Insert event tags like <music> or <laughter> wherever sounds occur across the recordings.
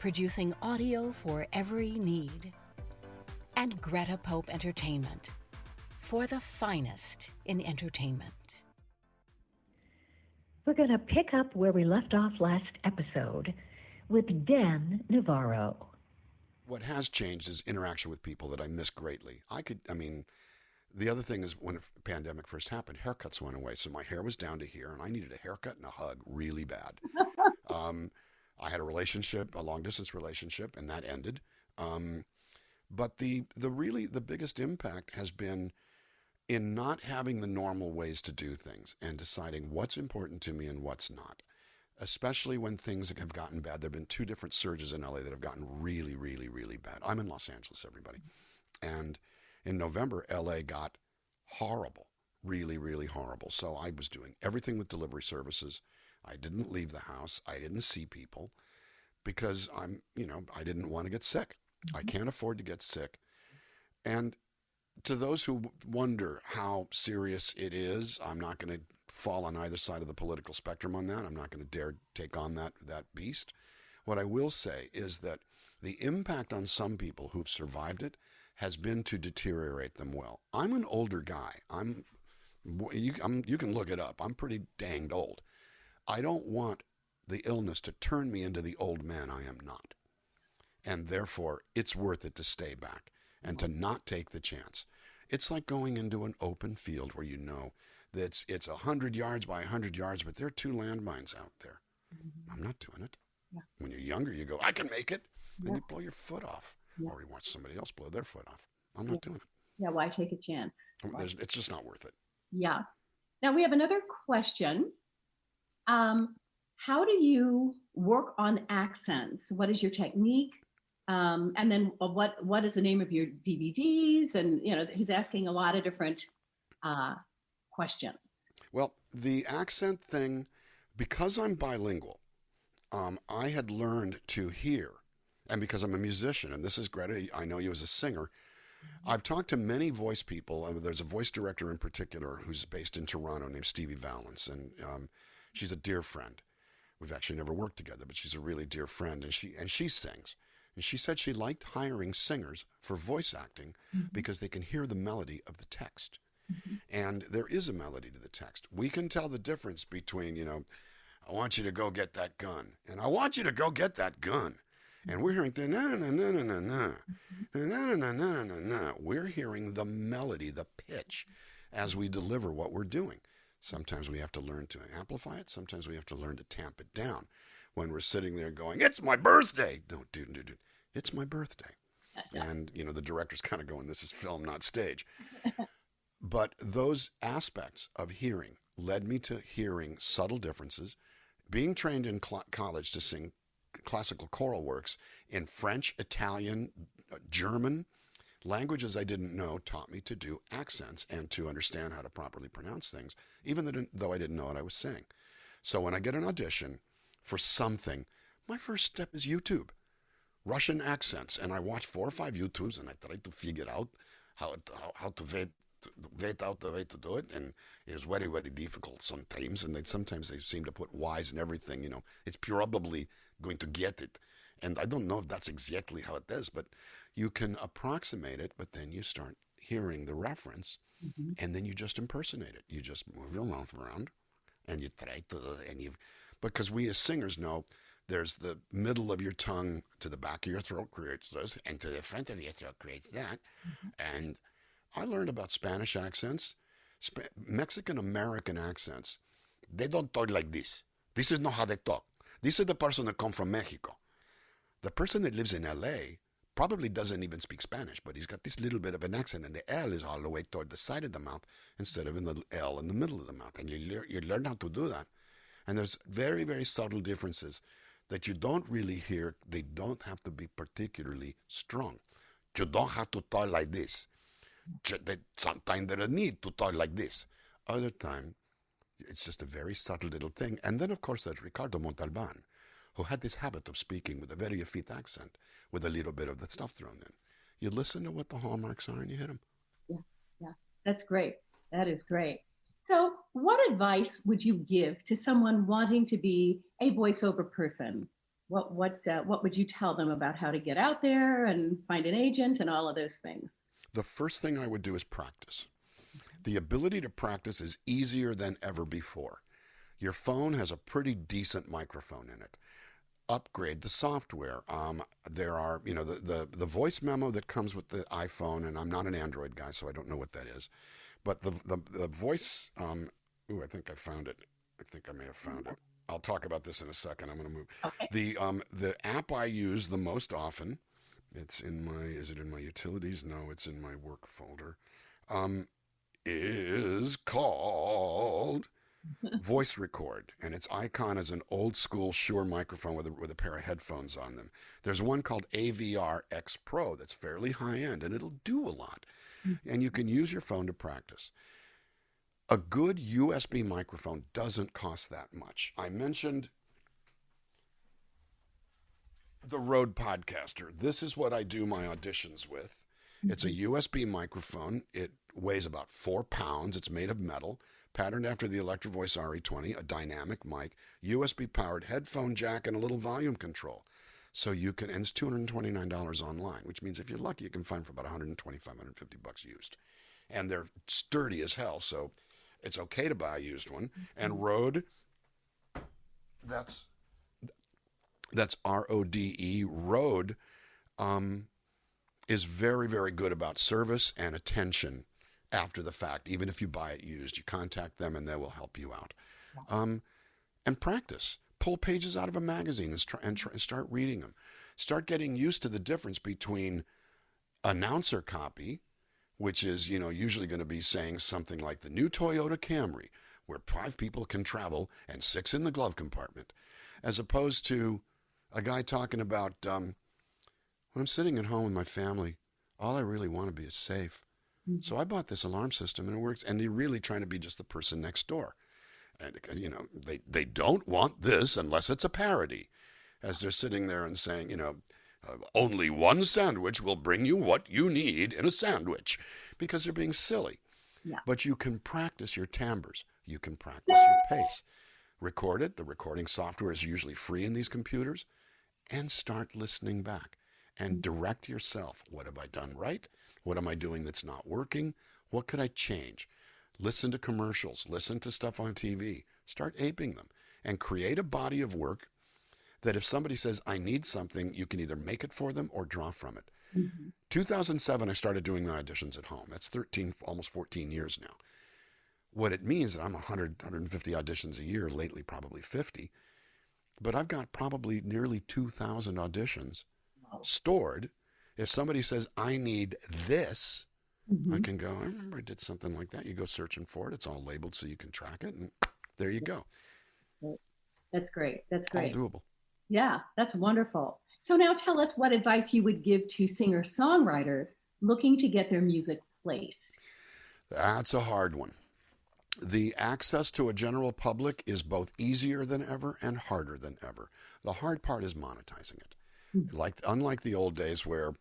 producing audio for every need. And Greta Pope Entertainment, for the finest in entertainment. We're going to pick up where we left off last episode with Dan Navarro. What has changed is interaction with people that I miss greatly. I could, I mean, the other thing is when the pandemic first happened, haircuts went away. So my hair was down to here, and I needed a haircut and a hug really bad. <laughs> um, I had a relationship, a long distance relationship, and that ended. Um, but the the really the biggest impact has been in not having the normal ways to do things and deciding what's important to me and what's not. Especially when things have gotten bad. There have been two different surges in LA that have gotten really, really, really bad. I'm in Los Angeles, everybody. And in November, LA got horrible, really, really horrible. So I was doing everything with delivery services. I didn't leave the house. I didn't see people because I'm, you know, I didn't want to get sick. Mm-hmm. I can't afford to get sick. And to those who wonder how serious it is, I'm not going to fall on either side of the political spectrum on that. I'm not going to dare take on that that beast. What I will say is that the impact on some people who've survived it has been to deteriorate them well. I'm an older guy. I'm you, I'm, you can look it up. I'm pretty danged old. I don't want the illness to turn me into the old man I am not. And therefore, it's worth it to stay back and to not take the chance. It's like going into an open field where you know that it's, it's 100 yards by 100 yards, but there are two landmines out there. Mm-hmm. I'm not doing it. Yeah. When you're younger, you go, I can make it. Yeah. And you blow your foot off. Yeah. Or you watch somebody else blow their foot off. I'm not doing it. Yeah, why take a chance? it's just not worth it. Yeah. Now we have another question. Um, how do you work on accents? What is your technique? Um, and then uh, what what is the name of your DVDs? And you know, he's asking a lot of different uh, questions. Well, the accent thing, because I'm bilingual, um, I had learned to hear, and because I'm a musician, and this is Greta, I know you as a singer. I've talked to many voice people. There's a voice director in particular who's based in Toronto named Stevie Vallance, and um, she's a dear friend. We've actually never worked together, but she's a really dear friend, and she and she sings. And she said she liked hiring singers for voice acting mm-hmm. because they can hear the melody of the text. Mm-hmm. And there is a melody to the text. We can tell the difference between, you know, I want you to go get that gun, and I want you to go get that gun. And we're hearing the na na na na na na na na na na na na. We're hearing the melody, the pitch, as we deliver what we're doing. Sometimes we have to learn to amplify it. Sometimes we have to learn to tamp it down. When we're sitting there going, "It's my birthday," don't do do do. It's my birthday, <laughs> and you know the director's kind of going, "This is film, not stage." but those aspects of hearing led me to hearing subtle differences. Being trained in cl- college to sing classical choral works in French, Italian, uh, German, Languages I didn't know taught me to do accents and to understand how to properly pronounce things, even though I didn't know what I was saying. So when I get an audition for something, my first step is YouTube, Russian accents, and I watch four or five YouTubes and I try to figure out how how, how to wait wait out the way to do it, and it is very very difficult sometimes. And they, sometimes they seem to put Y's and everything. You know, it's probably going to get it, and I don't know if that's exactly how it is, but you can approximate it, but then you start hearing the reference mm-hmm. and then you just impersonate it. You just move your mouth around and you try to, and you, because we as singers know There's the middle of your tongue to the back of your throat creates this, and to the front of your throat creates that. And I learned about Spanish accents, Sp- Mexican American accents. They don't talk like this. This is not how they talk. This is the person that come from Mexico. The person that lives in LA probably doesn't even speak Spanish, but he's got this little bit of an accent, and the L is all the way toward the side of the mouth instead of in the L in the middle of the mouth. And you, lear, you learn how to do that. And there's very, very subtle differences that you don't really hear. They don't have to be particularly strong. You don't have to talk like this. Sometimes there is a need to talk like this. Other time, it's just a very subtle little thing. And then, of course, there's Ricardo Montalban, who had this habit of speaking with a very effete accent, with a little bit of that stuff thrown in. You listen to what the hallmarks are and you hit them. Yeah, yeah, that's great. That is great. So, what advice would you give to someone wanting to be a voiceover person? What what uh, what would you tell them about how to get out there and find an agent and all of those things? The first thing I would do is practice. The ability to practice is easier than ever before. Your phone has a pretty decent microphone in it. Upgrade the software. Um, there are, you know, the, the, the voice memo that comes with the iPhone, and I'm not an Android guy, so I don't know what that is. But the, the, the voice, um, ooh, I think I found it. I think I may have found it. I'll talk about this in a second. I'm going to move. Okay. The, um, the app I use the most often, it's in my, is it in my utilities? No, it's in my work folder. Um, is called Voice Record, and its icon is an old school Shure microphone with a, with a pair of headphones on them. There's one called AVR X Pro that's fairly high end, and it'll do a lot. Mm. And you can use your phone to practice. A good USB microphone doesn't cost that much. I mentioned the Rode Podcaster. This is what I do my auditions with. It's a mm-hmm. USB microphone. It weighs about four pounds. It's made of metal, patterned after the Electro Voice RE20, a dynamic mic, USB powered headphone jack, and a little volume control. So you can, and it's $229 online, which means if you're lucky, you can find for about 125, 150 bucks used. And they're sturdy as hell, so it's okay to buy a used one. And Rode, that's that's R O D E Rode, um, is very very good about service and attention after the fact. Even if you buy it used, you contact them and they will help you out. Um, and practice. Pull pages out of a magazine and, try, and, try, and start reading them. Start getting used to the difference between announcer copy, which is you know usually going to be saying something like the new Toyota Camry, where five people can travel and six in the glove compartment, as opposed to a guy talking about um, when I'm sitting at home with my family, all I really want to be is safe. So mm-hmm. I bought this alarm system and it works. And they're really trying to be just the person next door. And, uh, you know, they, they don't want this unless it's a parody. As they're sitting there and saying, you know, uh, only one sandwich will bring you what you need in a sandwich because they're being silly. Yeah. But you can practice your timbres, you can practice your <laughs> pace. Record it. The recording software is usually free in these computers. And start listening back and mm-hmm. direct yourself. What have I done right? What am I doing that's not working? What could I change? Listen to commercials, listen to stuff on TV, start aping them, and create a body of work that if somebody says, I need something, you can either make it for them or draw from it. Mm-hmm. 2007, I started doing my auditions at home. That's 13, almost 14 years now. What it means that I'm 100, 150 auditions a year, lately probably 50, but I've got probably nearly 2,000 auditions stored. If somebody says, I need this, I mm-hmm. can go, I remember I did something like that. You go searching for it. It's all labeled so you can track it. And there you go. That's great. That's great. All doable. Yeah, that's wonderful. So now tell us what advice you would give to singer songwriters looking to get their music placed. That's a hard one. The access to a general public is both easier than ever and harder than ever. The hard part is monetizing it. Like unlike the old days where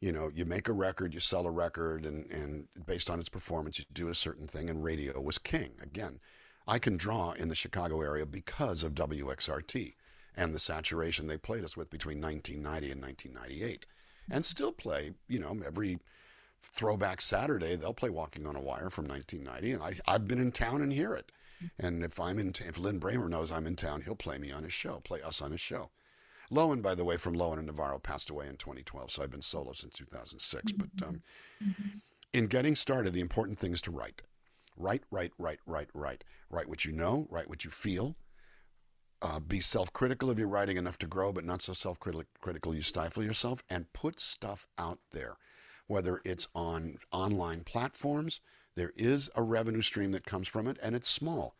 you know, you make a record, you sell a record, and, and based on its performance, you do a certain thing, and radio was king. Again, I can draw in the Chicago area because of WXRT and the saturation they played us with between 1990 and 1998, and still play, you know, every throwback Saturday, they'll play Walking on a Wire from 1990, and I, I've been in town and hear it. And if I'm in, if Lin Brehmer knows I'm in town, he'll play me on his show, play us on his show. Lowen, by the way, from Lowen and Navarro, passed away in 2012, so I've been solo since 2006. But um, in getting started, the important thing is to write. Write, write, write, write, write. Write what you know, write what you feel. Uh, be self critical of your writing enough to grow, but not so self critical you stifle yourself. And put stuff out there, whether it's on online platforms. There is a revenue stream that comes from it, and it's small.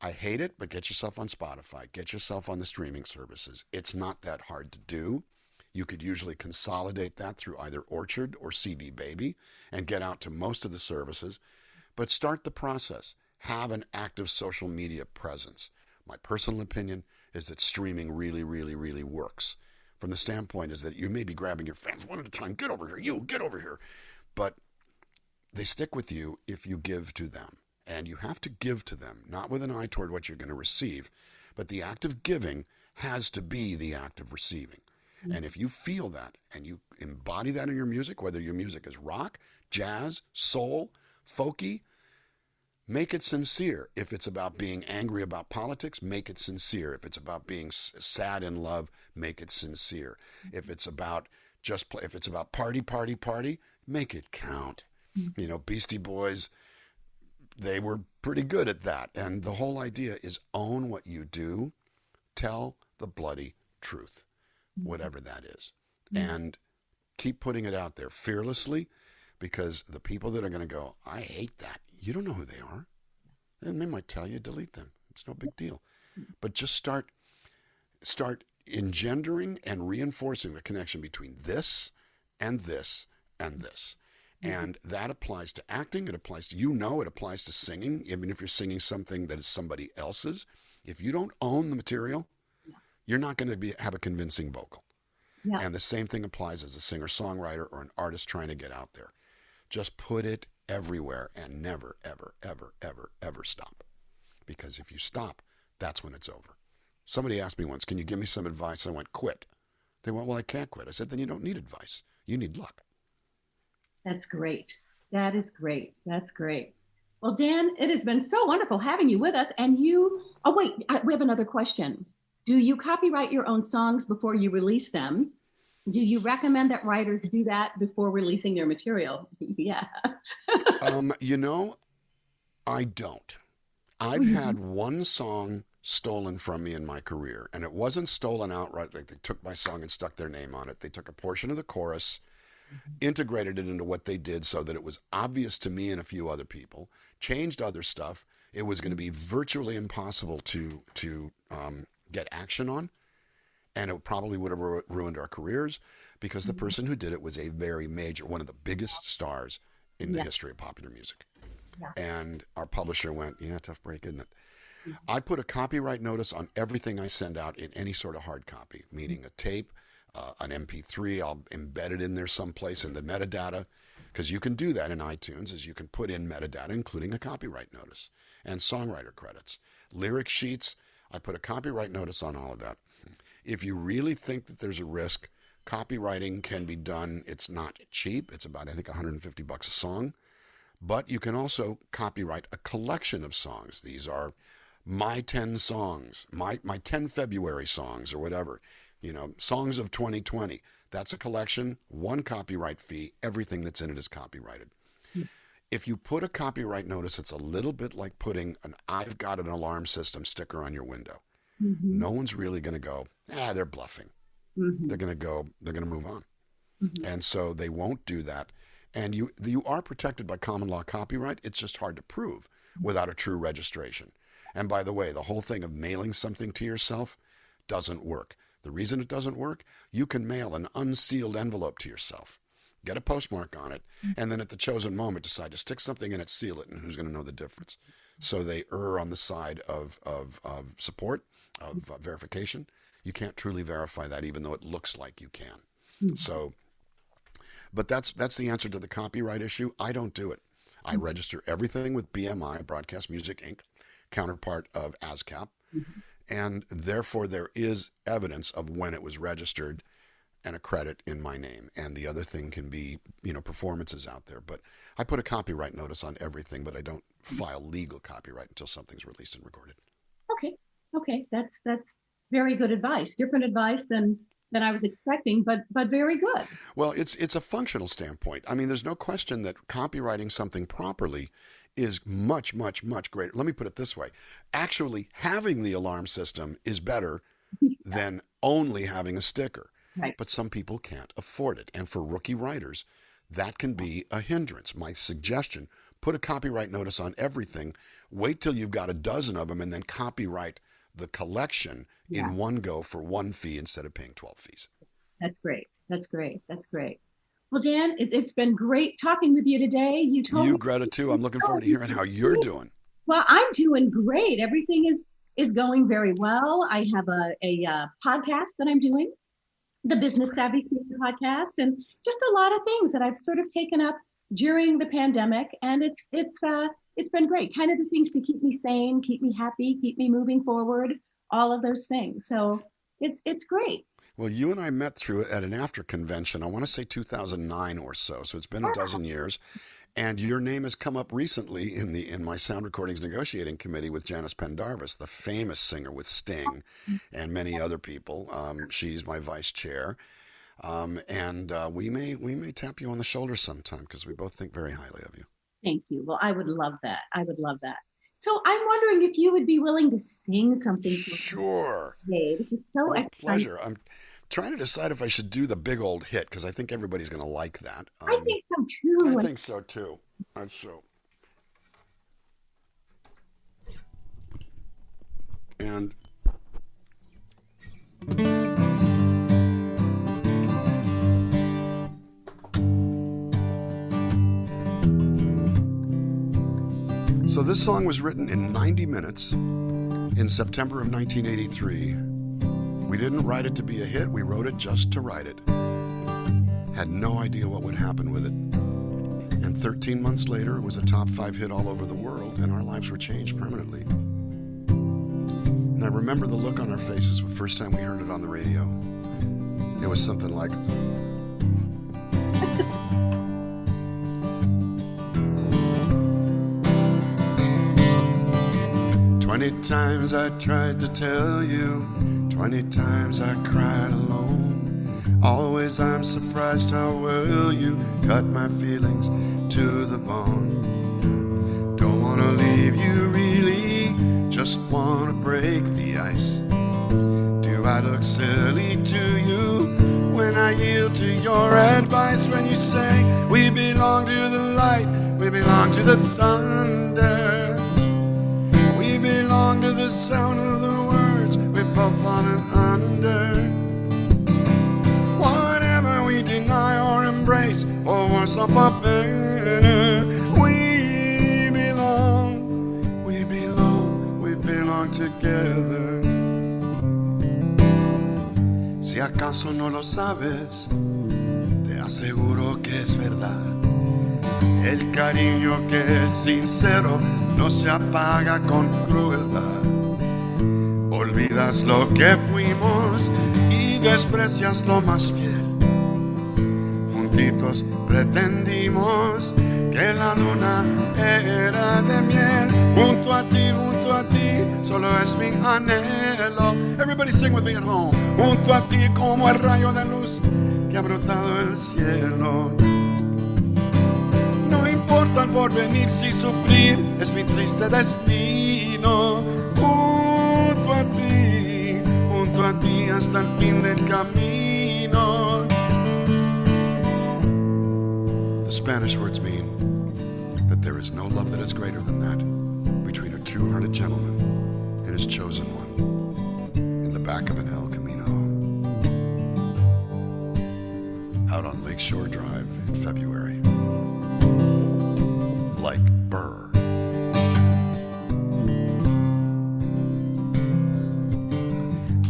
I hate it, but get yourself on Spotify, get yourself on the streaming services. It's not that hard to do. You could usually consolidate that through either Orchard or CD Baby and get out to most of the services. But start the process. Have an active social media presence. My personal opinion is that streaming really, really, really works. From the standpoint is that you may be grabbing your fans one at a time. Get over here, you get over here. But they stick with you if you give to them. And you have to give to them, not with an eye toward what you're going to receive, but the act of giving has to be the act of receiving. Mm-hmm. And if you feel that and you embody that in your music, whether your music is rock, jazz, soul, folky, make it sincere. If it's about being angry about politics, make it sincere. If it's about being sad in love, make it sincere. If it's about just play, if it's about party, party, party, make it count. Mm-hmm. You know, Beastie Boys they were pretty good at that. And the whole idea is own what you do, tell the bloody truth, mm-hmm. whatever that is. And keep putting it out there fearlessly because the people that are going to go, I hate that, you don't know who they are. And they might tell you, delete them. It's no big deal. Mm-hmm. But just start start engendering and reinforcing the connection between this and this and this. And that applies to acting. It applies to, you know, it applies to singing, even if you're singing something that is somebody else's. If you don't own the material, you're not going to be have a convincing vocal. Yeah. And the same thing applies as a singer songwriter or an artist trying to get out there. Just put it everywhere and never, ever, ever, ever, ever stop. Because if you stop, that's when it's over. Somebody asked me once, Can you give me some advice? I went, Quit. They went, Well, I can't quit. I said, Then you don't need advice. You need luck. That's great. That is great. That's great. Well, Dan, it has been so wonderful having you with us. And you, oh, wait, we have another question. Do you copyright your own songs before you release them? Do you recommend that writers do that before releasing their material? <laughs> yeah. <laughs> um, you know, I don't. I've mm-hmm. had one song stolen from me in my career, and it wasn't stolen outright. Like they took my song and stuck their name on it. They took a portion of the chorus integrated it into what they did so that it was obvious to me and a few other people, changed other stuff. It was going to be virtually impossible to to um, get action on, and it probably would have ru- ruined our careers because the mm-hmm. person who did it was a very major, one of the biggest stars in the yeah. history of popular music. Yeah. And our publisher went, "Yeah, tough break, isn't it?" Mm-hmm. I put a copyright notice on everything I send out in any sort of hard copy, meaning a tape, uh, an MP3. I'll embed it in there someplace in the metadata because you can do that in iTunes is you can put in metadata, including a copyright notice and songwriter credits, lyric sheets. I put a copyright notice on all of that. If you really think that there's a risk, copywriting can be done. It's not cheap. It's about I think 150 bucks a song, but you can also copyright a collection of songs. These are my 10 songs, my my 10 February songs or whatever you know, Songs of 2020. That's a collection, one copyright fee. Everything that's in it is copyrighted. If you put a copyright notice, it's a little bit like putting an I've got an alarm system sticker on your window. Mm-hmm. No one's really going to go, ah, they're bluffing. Mm-hmm. They're going to go, they're going to move on. Mm-hmm. And so they won't do that. And you, you are protected by common law copyright. It's just hard to prove without a true registration. And by the way, the whole thing of mailing something to yourself doesn't work. The reason it doesn't work, you can mail an unsealed envelope to yourself, get a postmark on it, mm. and then at the chosen moment decide to stick something in it, seal it, and who's going to know the difference? So they err on the side of, of, of support, of uh, verification. You can't truly verify that, even though it looks like you can. Mm-hmm. So, but that's that's the answer to the copyright issue. I don't do it. I mm-hmm. register everything with BMI, Broadcast Music Inc., counterpart of ASCAP. Mm-hmm and therefore there is evidence of when it was registered and a credit in my name. And the other thing can be, you know, performances out there. But I put a copyright notice on everything, but I don't file legal copyright until something's released and recorded. Okay. Okay. That's that's very good advice. Different advice than than I was expecting, but but very good. Well, it's it's a functional standpoint. I mean, there's no question that copywriting something properly is much, much, much greater. Let me put it this way: actually having the alarm system is better <laughs> than only having a sticker. Right. But some people can't afford it, and for rookie writers, that can be a hindrance. My suggestion: put a copyright notice on everything. Wait till you've got a dozen of them, and then copyright the collection Yeah. in one go for one fee instead of paying 12 fees. That's great. That's great. That's great. Well, Dan, it, it's been great talking with you today. You told You, me Greta, too. I'm looking <laughs> forward to hearing how you're doing. Well, I'm doing great. Everything is is going very well. I have a a uh, podcast that I'm doing, the Business Savvy podcast, and just a lot of things that I've sort of taken up during the pandemic, and it's it's uh it's been great. Kind of the things to keep me sane, keep me happy, keep me moving forward. All of those things. So it's it's great. Well, you and I met through at an AFTRA convention, I want to say 2009 or so. So it's been a dozen years. And your name has come up recently in the in my sound recordings negotiating committee with Janice Pendarvis, the famous singer with Sting and many other people. Um, she's my vice chair. Um, and uh, we may we may tap you on the shoulder sometime because we both think very highly of you. Thank you. Well, I would love that. I would love that. So I'm wondering if you would be willing to sing something for us Sure. today. This is so With exciting. pleasure. I'm trying to decide if I should do the big old hit because I think everybody's going to like that. I Um, think so too. I think so too. That's so. And so this song was written in 90 minutes in September of 1983. We didn't write it to be a hit, we wrote it just to write it. Had no idea what would happen with it. And 13 months later, it was a top five hit all over the world, and our lives were changed permanently. And I remember the look on our faces the first time we heard it on the radio. It was something like, Twenty times I tried to tell you, twenty times I cried alone. Always I'm surprised how well you cut my feelings to the bone. Don't wanna leave you really, just wanna break the ice. Do I look silly to you when I yield to your advice? When you say we belong to the light, we belong to the thunder. Sound of the words we've both fallen under. Whatever we deny or embrace, for worse or for better, we belong, we belong, we belong together. Si acaso no lo sabes, te aseguro que es verdad. El cariño que es sincero no se apaga con crueldad. Lo que fuimos y desprecias lo más fiel. Juntitos pretendimos que la luna era de miel. Junto a ti, junto a ti, solo es mi anhelo. Everybody sing with me at home. Junto a ti como el rayo de luz que ha brotado el cielo. No importa el porvenir si sufrir es mi triste destino. Junto a ti, a ti hasta el fin del camino. The Spanish words mean that there is no love that is greater than that between a true hearted gentleman and his chosen one in the back of an El Camino. Out on Lakeshore Drive in February. Like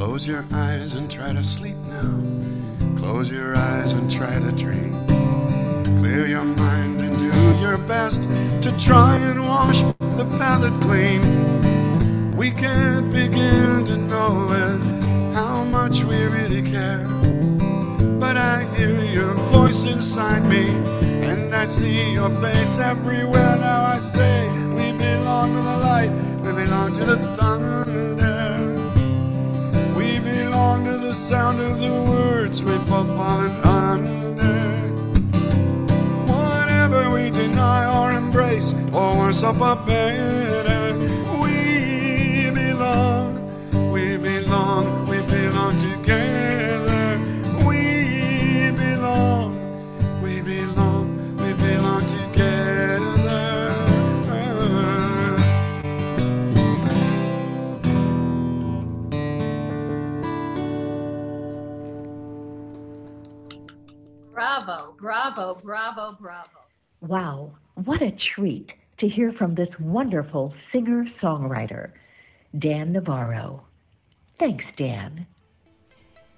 Close your eyes and try to sleep now. Close your eyes and try to dream. Clear your mind and do your best to try and wash the palate clean. We can't begin to know it, how much we really care. But I hear your voice inside me, and I see your face everywhere. Now I say, we belong to the light, we belong to the sound of the words we both fallen under. Whatever we deny or embrace, or worse off or better, Bravo, bravo, bravo, bravo. Wow, what a treat to hear from this wonderful singer songwriter, Dan Navarro. Thanks, Dan.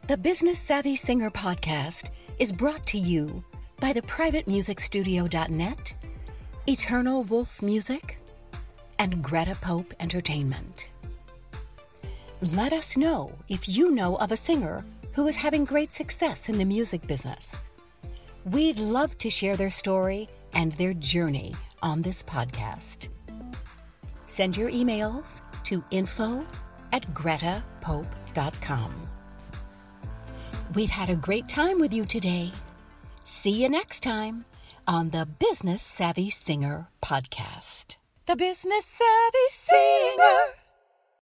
The Business Savvy Singer podcast is brought to you by the privatemusicstudio.net, Eternal Wolf Music, and Greta Pope Entertainment. Let us know if you know of a singer who is having great success in the music business. We'd love to share their story and their journey on this podcast. Send your emails to info at gretapope.com. We've had a great time with you today. See you next time on the Business Savvy Singer podcast. The Business Savvy Singer.